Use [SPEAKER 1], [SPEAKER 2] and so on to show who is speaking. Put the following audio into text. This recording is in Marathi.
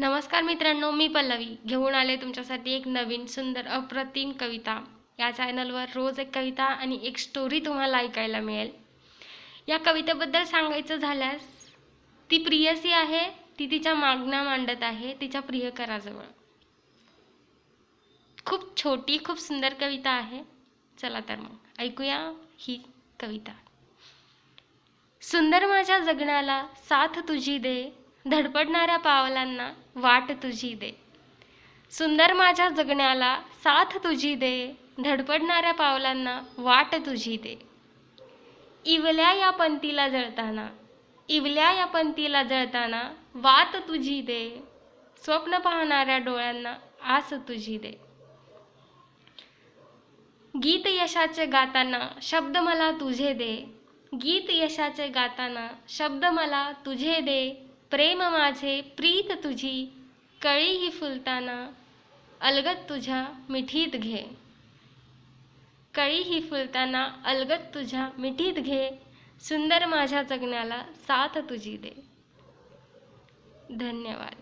[SPEAKER 1] नमस्कार मित्रांनो मी पल्लवी. घेऊन आले तुमच्यासाठी एक नवीन सुंदर अप्रतिम कविता. या चॅनलवर रोज एक कविता आणि एक स्टोरी तुम्हाला ऐकायला मिळेल. या कवितेबद्दल सांगायचं झाल्यास ती प्रियसी आहे ती तिच्या मागण्या मांडत आहे तिच्या प्रियकराजवळ. खूप छोटी खूप सुंदर कविता आहे. चला तर मग ऐकूया ही कविता. सुंदर माझ्या जगण्याला साथ तुझी दे धडपडणाऱ्या पावलांना वाट तुझी दे. सुंदर माझ्या जगण्याला साथ तुझी दे. धडपडणाऱ्या पावलांना वाट तुझी दे. इवल्या या पंथीला जळताना इवल्या या पंथीला जळताना वात तुझी दे. स्वप्न पाहणाऱ्या डोळ्यांना आस तुझी दे. गीत यशाचे गाताना शब्द मला तुझे दे. गीत यशाचे गाताना शब्द मला तुझे दे. प्रेम माझे प्रीत तुझी कळीही फुलताना अलगत तुझ्या मिठीत घे. कळीही फुलताना अलगत तुझ्या मिठीत घे सुंदर माझ्या जगण्याला साथ तुझी दे. धन्यवाद.